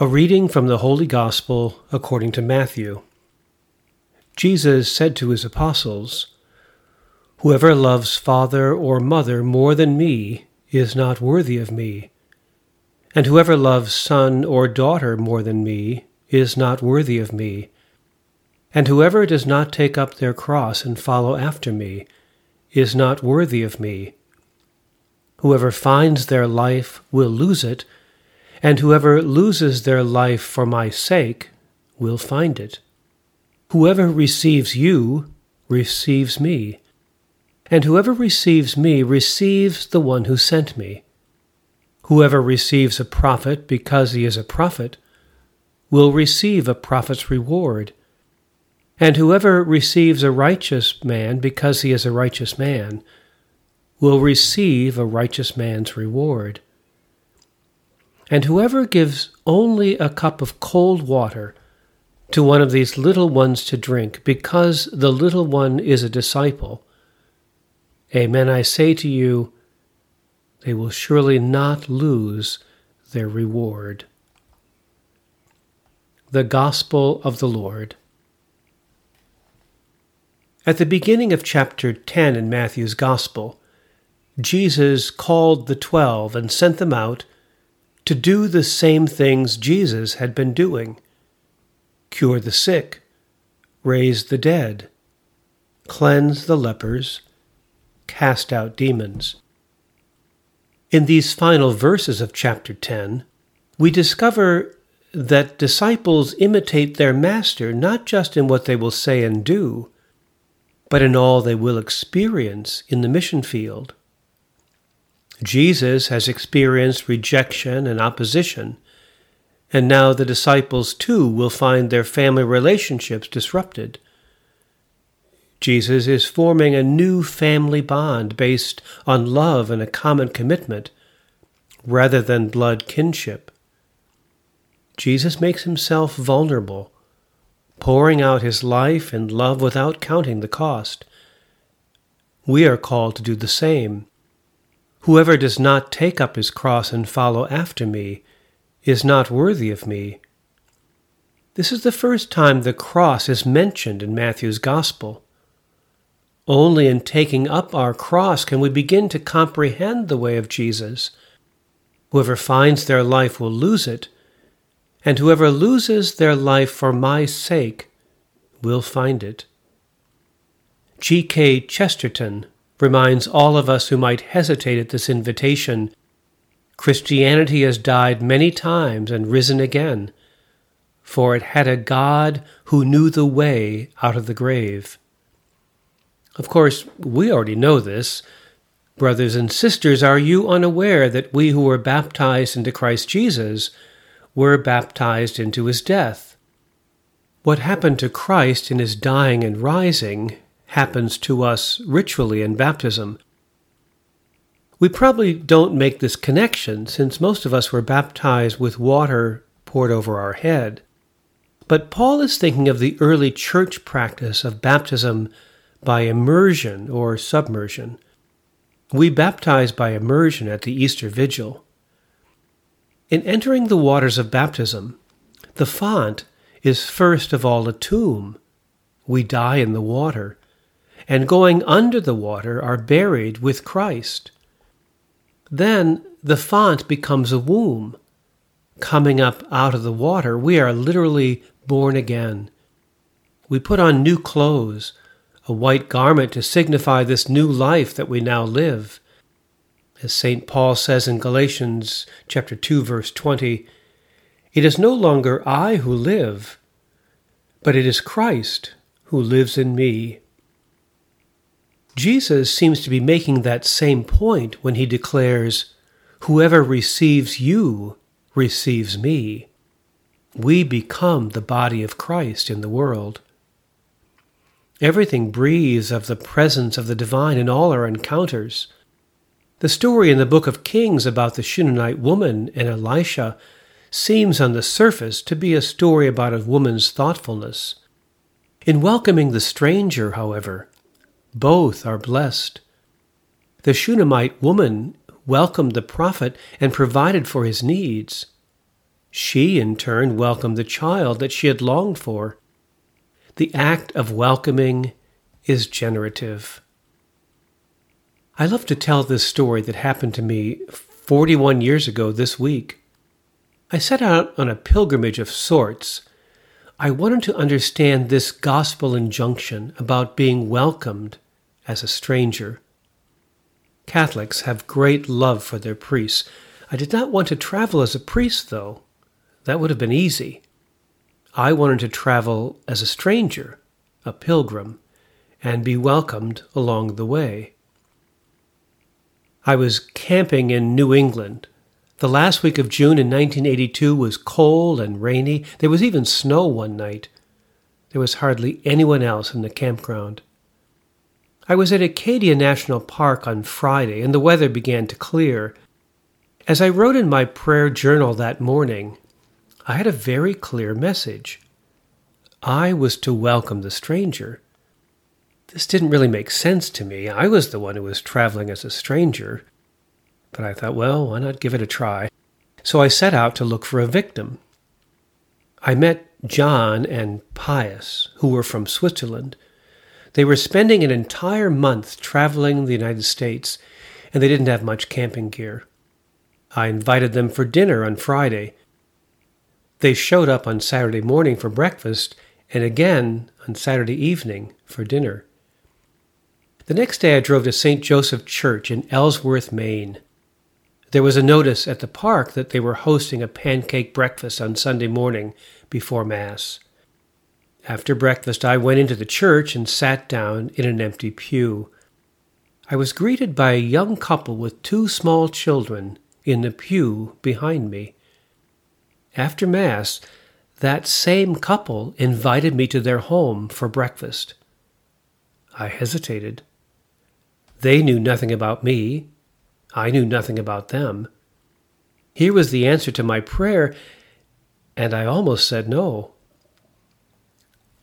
A reading from the Holy Gospel according to Matthew. Jesus said to his apostles, Whoever loves father or mother more than me is not worthy of me, and whoever loves son or daughter more than me is not worthy of me, and whoever does not take up their cross and follow after me is not worthy of me. Whoever finds their life will lose it and whoever loses their life for my sake will find it. Whoever receives you receives me, and whoever receives me receives the one who sent me. Whoever receives a prophet because he is a prophet will receive a prophet's reward. And whoever receives a righteous man because he is a righteous man will receive a righteous man's reward. And whoever gives only a cup of cold water to one of these little ones to drink, because the little one is a disciple, Amen, I say to you, they will surely not lose their reward. The Gospel of the Lord. At the beginning of chapter 10 in Matthew's Gospel, Jesus called the twelve and sent them out to do the same things Jesus had been doing cure the sick, raise the dead, cleanse the lepers, cast out demons. In these final verses of chapter 10, we discover that disciples imitate their master not just in what they will say and do, but in all they will experience in the mission field. Jesus has experienced rejection and opposition, and now the disciples too will find their family relationships disrupted. Jesus is forming a new family bond based on love and a common commitment, rather than blood kinship. Jesus makes himself vulnerable, pouring out his life and love without counting the cost. We are called to do the same Whoever does not take up his cross and follow after me is not worthy of me. This is the first time the cross is mentioned in Matthew's Gospel. Only in taking up our cross can we begin to comprehend the way of Jesus. Whoever finds their life will lose it, and whoever loses their life for my sake will find it. G. K. Chesterton reminds all of us who might hesitate at this invitation Christianity has died many times and risen again, for it had a God who knew the way out of the grave. Of course, we already know this. Brothers and sisters, are you unaware that we who were baptized into Christ Jesus were baptized into his death? What happened to Christ in his dying and rising happens to us ritually in baptism. We probably don't make this connection since most of us were baptized with water poured over our head. But Paul is thinking of the early church practice of baptism by immersion or submersion. We baptize by immersion at the Easter Vigil. In entering the waters of baptism, the font is first of all a tomb. We die in the water and going under the water are buried with Christ. Then the font becomes a womb. Coming up out of the water, we are literally born again. We put on new clothes, a white garment to signify this new life that we now live. As St. Paul says in Galatians chapter 2 verse 20, it is no longer I who live, but it is Christ who lives in me. Jesus seems to be making that same point when he declares, Whoever receives you receives me. We become the body of Christ in the world. Everything breathes of the presence of the divine in all our encounters. The story in the book of Kings about the Shunammite woman and Elisha seems on the surface to be a story about a woman's thoughtfulness. In welcoming the stranger, however, both are blessed. The Shunammite woman welcomed the prophet and provided for his needs. She, in turn, welcomed the child that she had longed for. The act of welcoming is generative. I love to tell this story that happened to me 41 years ago this week. I set out on a pilgrimage of sorts. I wanted to understand this gospel injunction about being welcomed as a stranger. Catholics have great love for their priests. I did not want to travel as a priest, though. That would have been easy. I wanted to travel as a stranger, a pilgrim, and be welcomed along the way. I was camping in New England. The last week of June in 1982 was cold and rainy. There was even snow one night. There was hardly anyone else in the campground. I was at Acadia National Park on Friday, and the weather began to clear. As I wrote in my prayer journal that morning, I had a very clear message. I was to welcome the stranger. This didn't really make sense to me. I was the one who was traveling as a stranger. But I thought, well, why not give it a try? So I set out to look for a victim. I met John and Pius, who were from Switzerland. They were spending an entire month traveling the United States, and they didn't have much camping gear. I invited them for dinner on Friday. They showed up on Saturday morning for breakfast and again on Saturday evening for dinner. The next day I drove to St. Joseph Church in Ellsworth, Maine. There was a notice at the park that they were hosting a pancake breakfast on Sunday morning before Mass. After breakfast, I went into the church and sat down in an empty pew. I was greeted by a young couple with two small children in the pew behind me. After Mass, that same couple invited me to their home for breakfast. I hesitated. They knew nothing about me. I knew nothing about them. Here was the answer to my prayer, and I almost said no.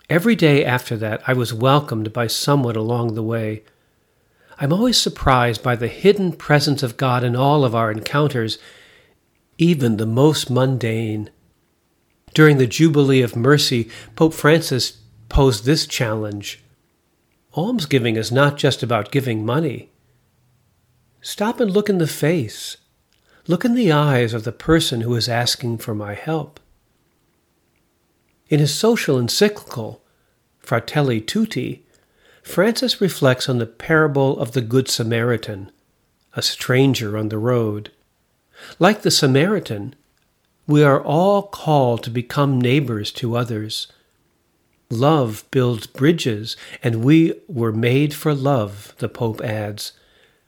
Every day after that, I was welcomed by someone along the way. I'm always surprised by the hidden presence of God in all of our encounters, even the most mundane. During the Jubilee of Mercy, Pope Francis posed this challenge Almsgiving is not just about giving money. Stop and look in the face. Look in the eyes of the person who is asking for my help. In his social encyclical, Fratelli Tutti, Francis reflects on the parable of the Good Samaritan, a stranger on the road. Like the Samaritan, we are all called to become neighbors to others. Love builds bridges, and we were made for love, the Pope adds,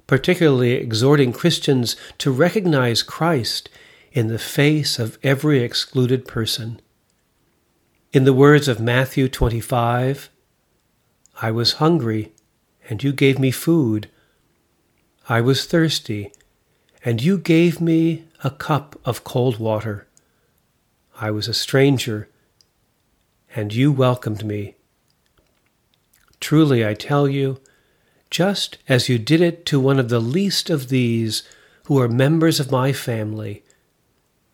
particularly exhorting Christians to recognize Christ in the face of every excluded person. In the words of Matthew 25, I was hungry, and you gave me food. I was thirsty, and you gave me a cup of cold water. I was a stranger, and you welcomed me. Truly, I tell you, just as you did it to one of the least of these who are members of my family,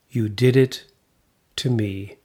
you did it to me.